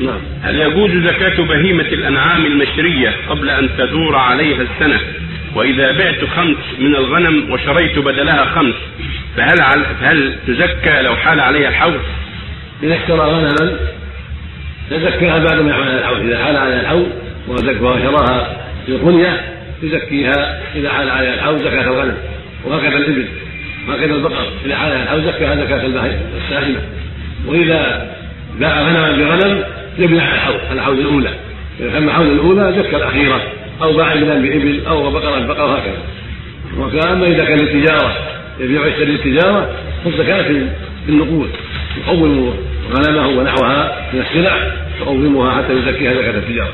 نعم. هل يجوز زكاة بهيمة الأنعام المشرية قبل أن تدور عليها السنة؟ وإذا بعت خمس من الغنم وشريت بدلها خمس فهل عل... فهل تزكى لو حال عليها الحول؟ إذا اشترى غنما تزكاها بعد ما يحول على الحول إذا حال عليها الحول وشراها في القنية يزكيها إذا حال عليها الحول زكاة الغنم وهكذا الإبل. وهكذا البقر إذا حال عليها الحول زكاها زكاة البهائم السائمة وإذا باع غنما بغنم يبني على الحول على الحول الأولى. إذا تم حول الأولى زكى الأخيرة أو باع إبلا بإبل أو بقرة ببقرة وهكذا. وكأما إذا كان للتجارة يبيع ويشتري للتجارة فالزكاة في النقود يقوم غنمه ونحوها من السلع يقومها حتى يزكيها زكاة التجارة.